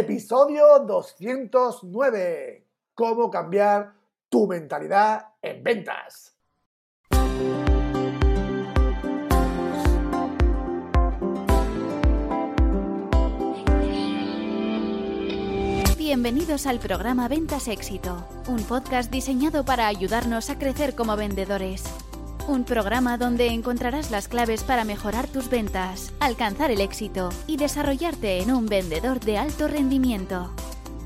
Episodio 209. ¿Cómo cambiar tu mentalidad en ventas? Bienvenidos al programa Ventas Éxito, un podcast diseñado para ayudarnos a crecer como vendedores. Un programa donde encontrarás las claves para mejorar tus ventas, alcanzar el éxito y desarrollarte en un vendedor de alto rendimiento.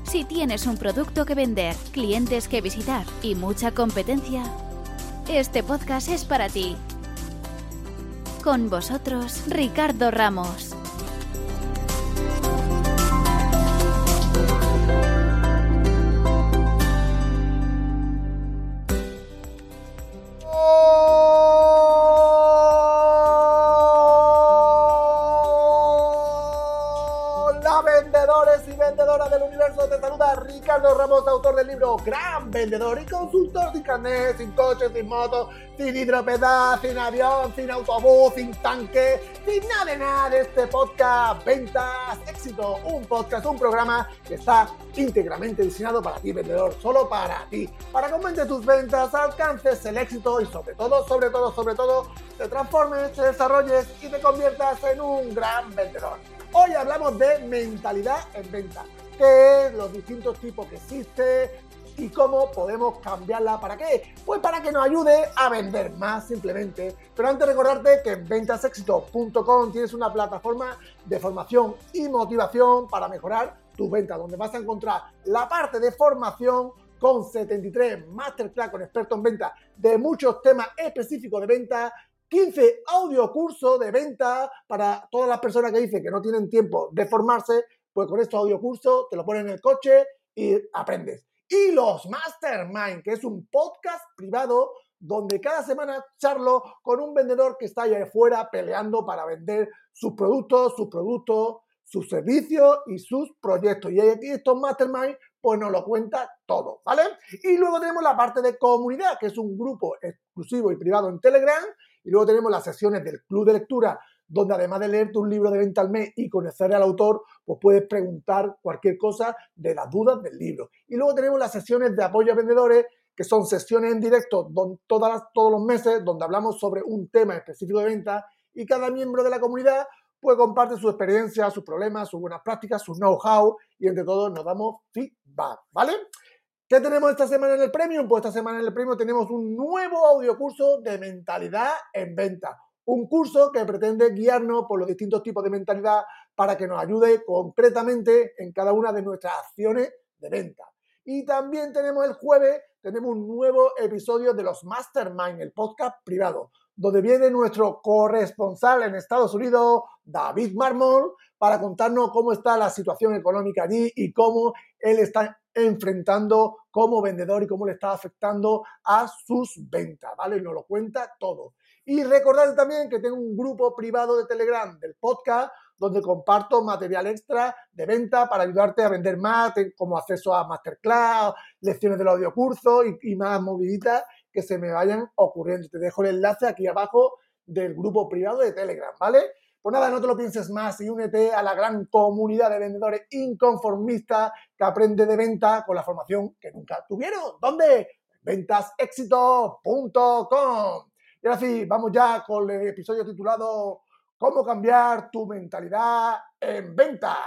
Si tienes un producto que vender, clientes que visitar y mucha competencia, este podcast es para ti. Con vosotros, Ricardo Ramos. Libro Gran Vendedor y consultor sin carnet, sin coche, sin moto, sin hidropedal, sin avión, sin autobús, sin tanque, sin nada de nada de este podcast Ventas Éxito, un podcast, un programa que está íntegramente diseñado para ti vendedor, solo para ti, para que aumentes tus ventas, alcances el éxito y sobre todo, sobre todo, sobre todo, te transformes, te desarrolles y te conviertas en un gran vendedor. Hoy hablamos de mentalidad en venta. ¿Qué es? Los distintos tipos que existen y cómo podemos cambiarla. ¿Para qué? Pues para que nos ayude a vender más simplemente. Pero antes recordarte que en ventasexito.com tienes una plataforma de formación y motivación para mejorar tus ventas, donde vas a encontrar la parte de formación con 73 masterclass con expertos en venta de muchos temas específicos de venta 15 audio cursos de venta para todas las personas que dicen que no tienen tiempo de formarse, pues con estos audio cursos te lo pones en el coche y aprendes. Y los Mastermind, que es un podcast privado donde cada semana charlo con un vendedor que está allá afuera peleando para vender sus productos, sus productos, sus servicios y sus proyectos. Y aquí estos Mastermind pues nos lo cuenta todo, ¿vale? Y luego tenemos la parte de comunidad, que es un grupo exclusivo y privado en Telegram y luego tenemos las sesiones del club de lectura, donde además de leerte un libro de venta al mes y conocer al autor, pues puedes preguntar cualquier cosa de las dudas del libro. Y luego tenemos las sesiones de apoyo a vendedores, que son sesiones en directo todas todos los meses, donde hablamos sobre un tema específico de venta y cada miembro de la comunidad pues comparte su experiencia, sus problemas, sus buenas prácticas, su know-how y entre todos nos damos feedback, ¿vale? ¿Qué tenemos esta semana en el Premium? Pues esta semana en el Premium tenemos un nuevo audio curso de mentalidad en venta. Un curso que pretende guiarnos por los distintos tipos de mentalidad para que nos ayude concretamente en cada una de nuestras acciones de venta. Y también tenemos el jueves, tenemos un nuevo episodio de los Mastermind, el podcast privado, donde viene nuestro corresponsal en Estados Unidos, David Marmol, para contarnos cómo está la situación económica allí y cómo él está enfrentando como vendedor y cómo le está afectando a sus ventas, ¿vale? Nos lo cuenta todo. Y recordad también que tengo un grupo privado de Telegram del podcast donde comparto material extra de venta para ayudarte a vender más, como acceso a masterclass, lecciones del audiocurso y, y más moviditas que se me vayan ocurriendo. Te dejo el enlace aquí abajo del grupo privado de Telegram, ¿vale? Pues nada, no te lo pienses más y únete a la gran comunidad de vendedores inconformistas que aprende de venta con la formación que nunca tuvieron. ¿Dónde? ventasexito.com. Y ahora sí, vamos ya con el episodio titulado ¿Cómo cambiar tu mentalidad en ventas?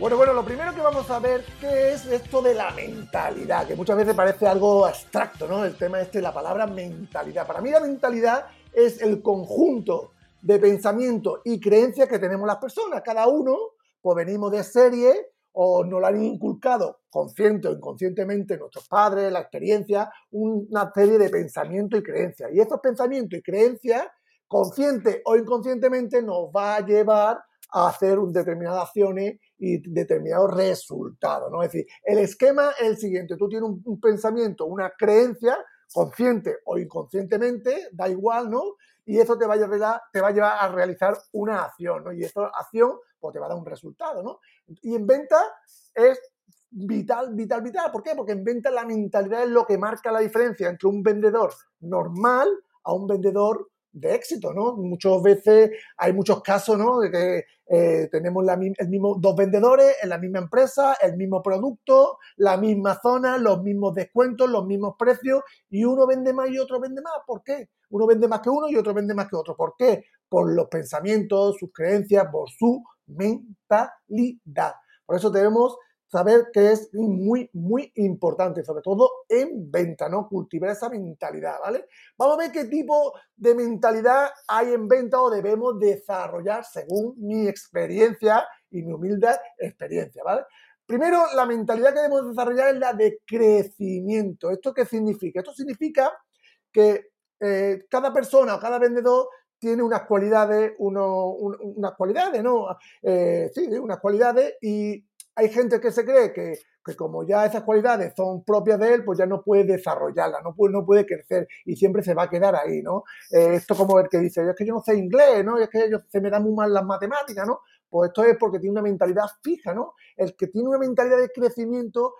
Bueno, bueno, lo primero que vamos a ver, ¿qué es esto de la mentalidad? Que muchas veces parece algo abstracto, ¿no? El tema este, la palabra mentalidad. Para mí la mentalidad es el conjunto de pensamientos y creencias que tenemos las personas. Cada uno, pues venimos de serie o nos lo han inculcado consciente o inconscientemente nuestros padres, la experiencia, una serie de pensamientos y creencias. Y estos pensamientos y creencias, consciente o inconscientemente, nos va a llevar a hacer determinadas acciones y determinados resultados, ¿no? Es decir, el esquema es el siguiente, tú tienes un, pensamiento, una creencia, consciente o inconscientemente, da igual, ¿no? Y eso te va a llevar, te va a, llevar a realizar una acción, ¿no? Y esta acción pues, te va a dar un resultado, ¿no? Y en venta es vital, vital, vital. ¿Por qué? Porque en venta la mentalidad es lo que marca la diferencia entre un vendedor normal a un vendedor de éxito, ¿no? Muchas veces hay muchos casos, ¿no? De que eh, tenemos el mismo, dos vendedores en la misma empresa, el mismo producto, la misma zona, los mismos descuentos, los mismos precios y uno vende más y otro vende más. ¿Por qué? Uno vende más que uno y otro vende más que otro. ¿Por qué? Por los pensamientos, sus creencias, por su mentalidad. Por eso debemos saber que es muy, muy importante, sobre todo en venta, ¿no? Cultivar esa mentalidad, ¿vale? Vamos a ver qué tipo de mentalidad hay en venta o debemos desarrollar según mi experiencia y mi humilde experiencia, ¿vale? Primero, la mentalidad que debemos desarrollar es la de crecimiento. ¿Esto qué significa? Esto significa que eh, cada persona o cada vendedor tiene unas cualidades, uno, unas cualidades, ¿no? Eh, sí, unas cualidades y hay gente que se cree que, como ya esas cualidades son propias de él, pues ya no puede desarrollarlas, no puede, no puede crecer y siempre se va a quedar ahí, ¿no? Eh, esto como el que dice, es que yo no sé inglés, ¿no? Es que yo, se me dan muy mal las matemáticas, ¿no? Pues esto es porque tiene una mentalidad fija, ¿no? El que tiene una mentalidad de crecimiento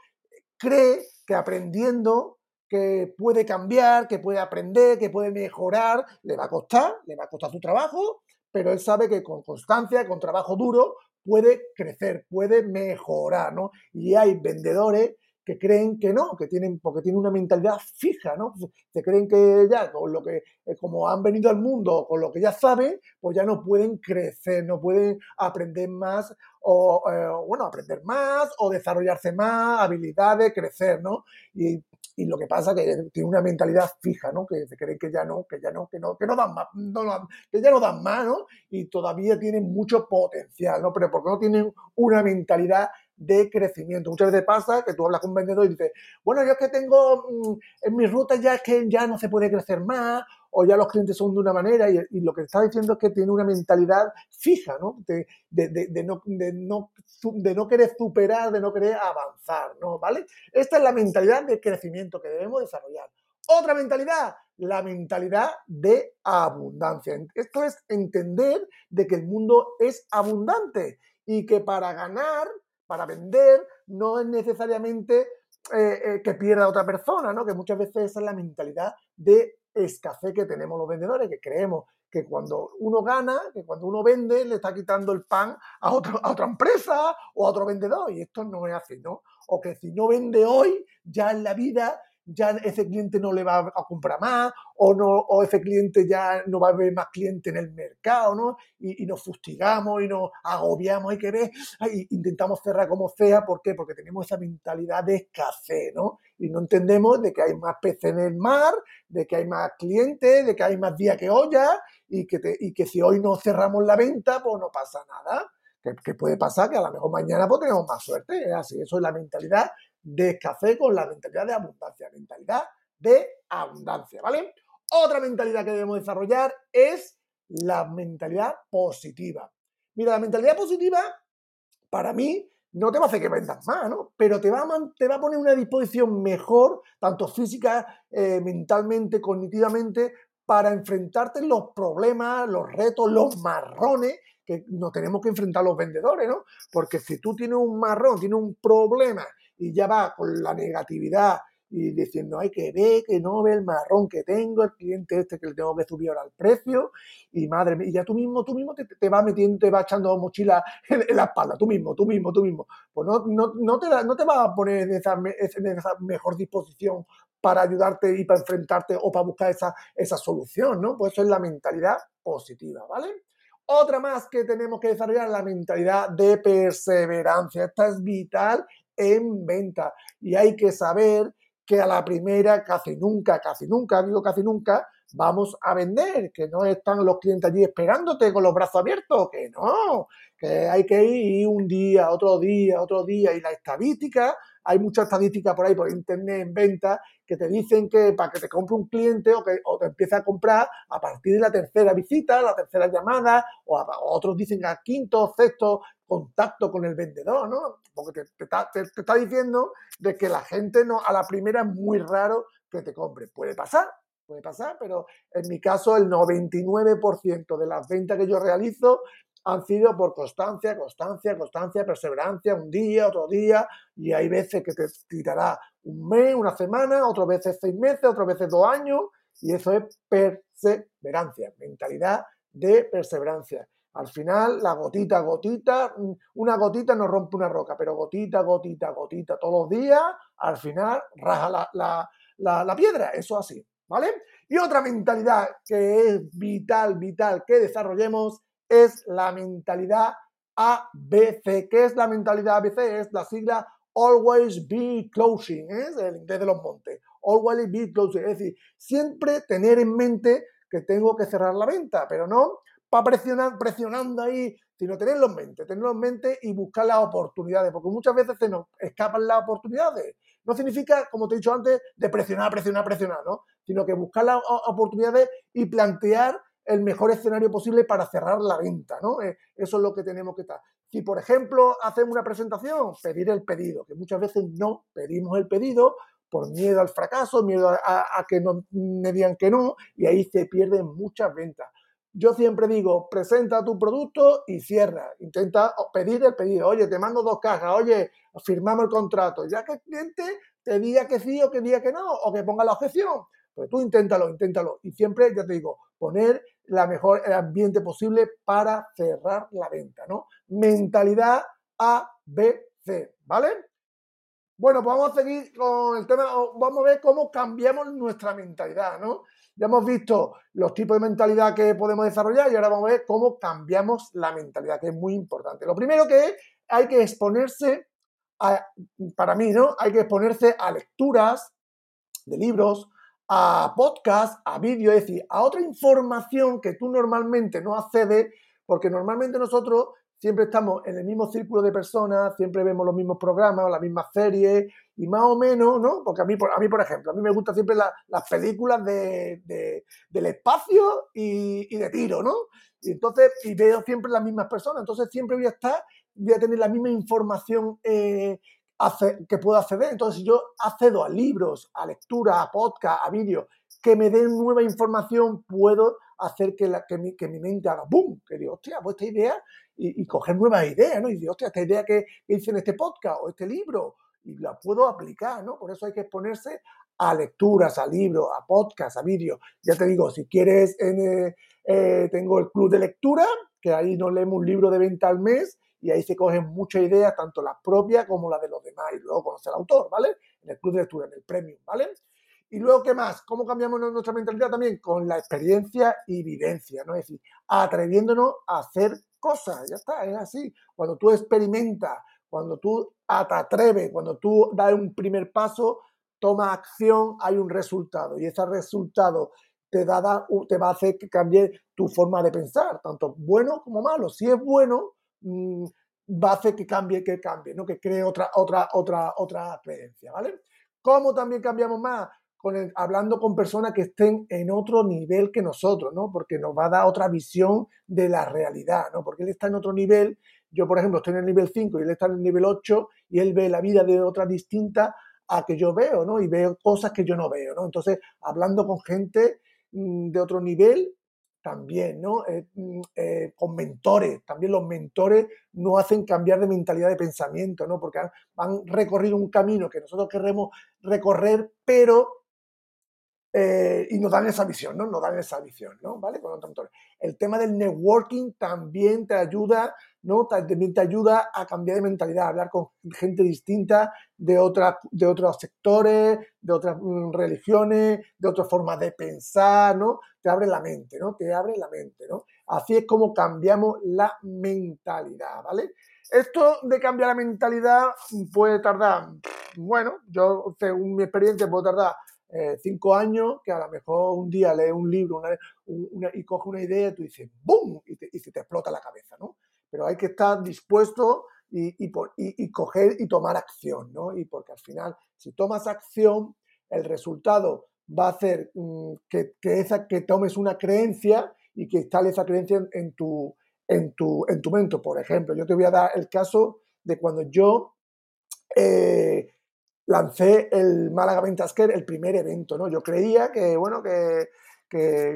cree que aprendiendo, que puede cambiar, que puede aprender, que puede mejorar, le va a costar, le va a costar su trabajo, pero él sabe que con constancia, con trabajo duro, puede crecer, puede mejorar, ¿no? Y hay vendedores que creen que no, que tienen, porque tienen una mentalidad fija, ¿no? Se creen que ya, con lo que, eh, como han venido al mundo, con lo que ya saben, pues ya no pueden crecer, no pueden aprender más, o, eh, bueno, aprender más, o desarrollarse más, habilidades, crecer, ¿no? Y y lo que pasa es que tiene una mentalidad fija, ¿no? Que se cree que ya no, que ya no, que no, que no dan más, que ya no dan más, ¿no? Y todavía tienen mucho potencial, ¿no? Pero porque no tienen una mentalidad de crecimiento. Muchas veces pasa que tú hablas con un vendedor y dices, bueno, yo es que tengo mm, en mi ruta ya es que ya no se puede crecer más, o ya los clientes son de una manera y, lo que está diciendo es que tiene una mentalidad fija, ¿no? De, no, querer superar, de no querer avanzar, ¿no? ¿Vale? Esta es la mentalidad de crecimiento que debemos desarrollar. Otra mentalidad, la mentalidad de abundancia. Esto es entender de que el mundo es abundante y que para ganar, para vender, no es necesariamente eh, eh, que pierda otra persona, ¿no? Que muchas veces esa es la mentalidad de escasez que tenemos los vendedores, que creemos que cuando uno gana, que cuando uno vende, le está quitando el pan a, otro, a otra empresa o a otro vendedor. Y esto no es así, ¿no? O que si no vende hoy, ya en la vida ya ese cliente no le va a comprar más o, no, o ese cliente ya no va a haber más cliente en el mercado, ¿no? Y, nos fustigamos y nos agobiamos, hay que ver, intentamos cerrar como sea, ¿por qué? Porque tenemos esa mentalidad de escasez, ¿no? Y no entendemos de que hay más peces en el mar, de que hay más clientes, de que hay más día que olla y que, y que si hoy no cerramos la venta, pues no pasa nada. Que, puede pasar que a lo mejor mañana pues tenemos más suerte, es así, eso es la mentalidad de café con la mentalidad de abundancia, mentalidad de abundancia, ¿vale? Otra mentalidad que debemos desarrollar es la mentalidad positiva. Mira, la mentalidad positiva, para mí, no te va a hacer que vendas más, ¿no? Pero te va a, te va a poner una disposición mejor, tanto física, eh, mentalmente, cognitivamente, para enfrentarte los problemas, los retos, los marrones que nos tenemos que enfrentar los vendedores, ¿no? Porque si tú tienes un marrón, tienes un problema y ya va con la negatividad y diciendo, hay que ver, que no ve el marrón que tengo, el cliente este que le tengo que subir ahora el precio, y madre mía, y ya tú mismo, tú mismo te, te vas metiendo, te vas echando mochila en, la espalda, tú mismo, tú mismo, tú mismo. Pues no, no, no, te, no te vas a poner en esa, en esa mejor disposición para ayudarte y para enfrentarte o para buscar esa, esa solución, ¿no? Pues eso es la mentalidad positiva, ¿vale? Otra más que tenemos que desarrollar es la mentalidad de perseverancia. Esta es vital en venta. Y hay que saber que a la primera casi nunca, casi nunca, digo casi nunca, vamos a vender, que no están los clientes allí esperándote con los brazos abiertos, que no, que hay que ir un día, otro día, otro día, y la estadística, hay mucha estadística por ahí por internet en venta que te dicen que para que te compre un cliente o que o te empiece a comprar a partir de la tercera visita, la tercera llamada, o, otros dicen al quinto, sexto contacto con el vendedor, ¿no? Porque te, está, diciendo de que la gente no, a la primera es muy raro que te compre. Puede pasar, puede pasar, pero en mi caso el 99% de las ventas que yo realizo han sido por constancia, constancia, constancia, perseverancia, un día, otro día, y hay veces que te tirará un mes, una semana, otras veces seis meses, otras veces dos años, y eso es perseverancia, mentalidad de perseverancia. Al final, la gotita, gotita, una gotita no rompe una roca, pero gotita, gotita, gotita, todos los días, al final raja la, piedra. Eso así, ¿vale? Y otra mentalidad que es vital, vital que desarrollemos es la mentalidad ABC. ¿Qué es la mentalidad ABC? Es la sigla Always Be Closing, ¿eh? es el inglés de los montes. Always Be Closing, es decir, siempre tener en mente que tengo que cerrar la venta, pero no para presionar, presionando ahí, sino tenerlo en mente, tenerlo en mente y buscar las oportunidades, porque muchas veces se nos escapan las oportunidades. No significa, como te he dicho antes, de presionar, presionar, presionar, ¿no? Sino que buscar las oportunidades y plantear el mejor escenario posible para cerrar la venta, ¿no? Eh, eso es lo que tenemos que estar. Si, por ejemplo, hacemos una presentación, pedir el pedido, que muchas veces no pedimos el pedido por miedo al fracaso, miedo a, que no, me digan que no, y ahí se pierden muchas ventas. Yo siempre digo, presenta tu producto y cierra. Intenta pedir el pedido. Oye, te mando dos cajas. Oye, firmamos el contrato. Ya que el cliente te diga que sí o que diga que no, o que ponga la objeción. Pues tú inténtalo, inténtalo. Y siempre, ya te digo, poner la mejor ambiente posible para cerrar la venta, ¿no? Mentalidad A, B, C, ¿vale? Bueno, pues vamos a seguir con el tema, vamos a ver cómo cambiamos nuestra mentalidad, ¿no? Ya hemos visto los tipos de mentalidad que podemos desarrollar y ahora vamos a ver cómo cambiamos la mentalidad, que es muy importante. Lo primero que es, hay que exponerse, a, para mí, ¿no? Hay que exponerse a lecturas de libros, a podcast, a vídeo, es decir, a otra información que tú normalmente no accedes, porque normalmente nosotros siempre estamos en el mismo círculo de personas, siempre vemos los mismos programas, las mismas series, y más o menos, ¿no? Porque a mí, a mí por ejemplo, a mí me gustan siempre las películas de, del espacio y, de tiro, ¿no? Y entonces, y veo siempre las mismas personas, entonces siempre voy a estar, voy a tener la misma información eh, que puedo acceder. Entonces, si yo accedo a libros, a lectura, a podcast, a vídeos, que me den nueva información, puedo hacer que, que, mi, que mi mente haga boom, que digo, hostia, pues esta idea, y, coger nuevas ideas, ¿no? Y digo, hostia, esta idea que hice en este podcast o este libro, y la puedo aplicar, ¿no? Por eso hay que exponerse a lecturas, a libros, a podcasts, a vídeos. Ya te digo, si quieres, eh, eh, tengo el club de lectura, que ahí nos leemos un libro de venta al mes y ahí se cogen muchas ideas, tanto las propias como las de los demás, y luego conocer al autor, ¿vale? En el club de lectura, en el premium, ¿vale? Y luego, ¿qué más? ¿Cómo cambiamos nuestra mentalidad también? Con la experiencia y vivencia, ¿no? Es decir, atreviéndonos a hacer cosas, ya está, es así. Cuando tú experimentas, cuando tú te atreves, cuando tú das un primer paso, toma acción, hay un resultado. Y ese resultado te, da, te va a hacer que cambie tu forma de pensar, tanto bueno como malo. Si es bueno, mm, va a hacer que cambie, que cambie, ¿no? que cree otra, otra, otra, otra creencia, ¿vale? ¿Cómo también cambiamos más? hablando con personas que estén en otro nivel que nosotros, ¿no? Porque nos va a dar otra visión de la realidad, ¿no? Porque él está en otro nivel, yo por ejemplo estoy en el nivel 5 y él está en el nivel 8 y él ve la vida de otra distinta a que yo veo, ¿no? Y veo cosas que yo no veo, ¿no? Entonces, hablando con gente mm, de otro nivel, también, ¿no? Eh, mm, eh, con mentores, también los mentores no hacen cambiar de mentalidad de pensamiento, ¿no? Porque han, han recorrido un camino que nosotros queremos recorrer, pero eh, y nos dan esa visión, ¿no? Nos dan esa visión, ¿no? ¿Vale? Con El tema del networking también te ayuda, ¿no? También te ayuda a cambiar de mentalidad, a hablar con gente distinta de, de otros sectores, de otras mm, religiones, de otras formas de pensar, ¿no? Te abre la mente, ¿no? Te abre la mente, ¿no? Así es como cambiamos la mentalidad, ¿vale? Esto de cambiar la mentalidad puede tardar, bueno, yo según mi experiencia puedo tardar eh, cinco años que a lo mejor un día lees un libro y coge una idea y tú dices ¡boom! Y, te, se te explota la cabeza, ¿no? Pero hay que estar dispuesto y, y, coger y tomar acción, ¿no? Y porque al final, si tomas acción, el resultado va a hacer mm, que, que, tomes una creencia y que instale esa creencia en, tu, en, tu, en tu mente. Por ejemplo, yo te voy a dar el caso de cuando yo eh, lancé el Málaga Ventasker, el primer evento, ¿no? Yo creía que, bueno, que,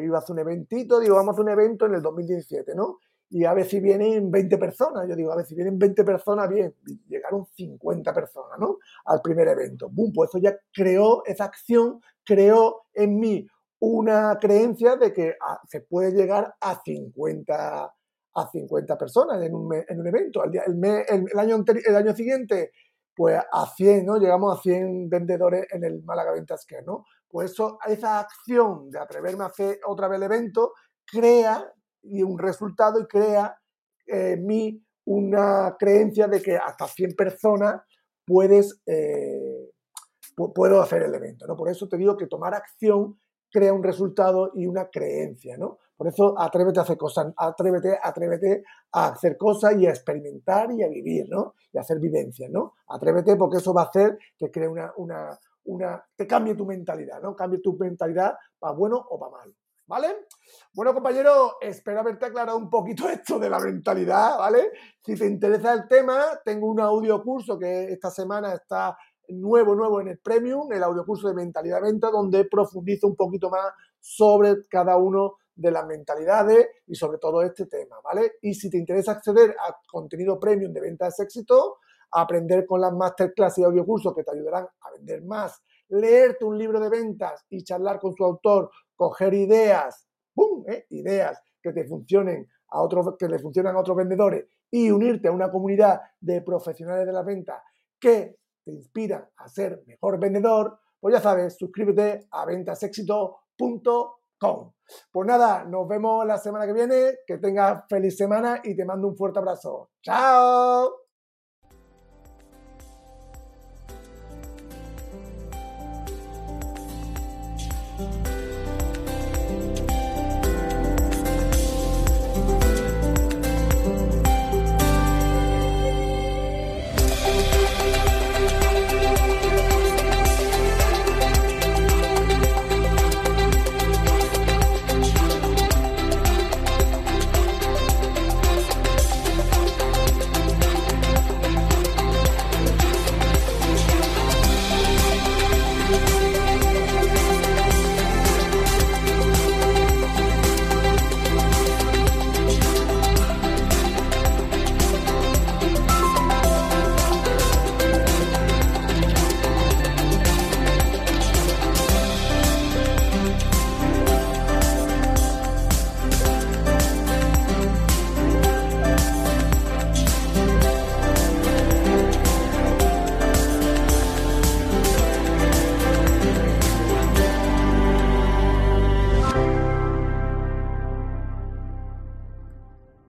iba a hacer un eventito, digo, vamos a hacer un evento en el 2017, ¿no? Y a ver si vienen 20 personas. Yo digo, a ver si vienen 20 personas, bien. llegaron 50 personas, ¿no? Al primer evento. Boom, pues eso ya creó, esa acción creó en mí una creencia de que ah, se puede llegar a 50, a 50 personas en un, en un evento. El, el, año, el año siguiente, pues a 100, ¿no? Llegamos a 100 vendedores en el Málaga Ventas ¿no? Pues eso, esa acción de atreverme a hacer otra vez el evento crea y un resultado y crea en eh, mí una creencia de que hasta 100 personas puedes, eh, puedo hacer el evento. ¿no? Por eso te digo que tomar acción crea un resultado y una creencia. ¿no? Por eso atrévete a hacer cosas, atrévete, a hacer cosas y a experimentar y a vivir, ¿no? Y a hacer vivencias, ¿no? Atrévete porque eso va a hacer que cree una, una, una, cambie tu mentalidad, ¿no? Cambie tu mentalidad para bueno o para malo. ¿Vale? Bueno, compañero, espero haberte aclarado un poquito esto de la mentalidad, ¿vale? Si te interesa el tema, tengo un audio curso que esta semana está nuevo, nuevo en el Premium, el audio curso de mentalidad venta, donde profundizo un poquito más sobre cada uno de las mentalidades y sobre todo este tema, ¿vale? Y si te interesa acceder a contenido premium de ventas éxito, aprender con las masterclass y audiocursos que te ayudarán a vender más, leerte un libro de ventas y charlar con su autor coger ideas. ¿eh? ideas que te funcionen a otros, que le funcionan a otros vendedores y unirte a una comunidad de profesionales de la venta que te inspiran a ser mejor vendedor, pues ya sabes, suscríbete a ventasexito.com. Pues nada, nos vemos la semana que viene, que tengas feliz semana y te mando un fuerte abrazo. ¡Chao!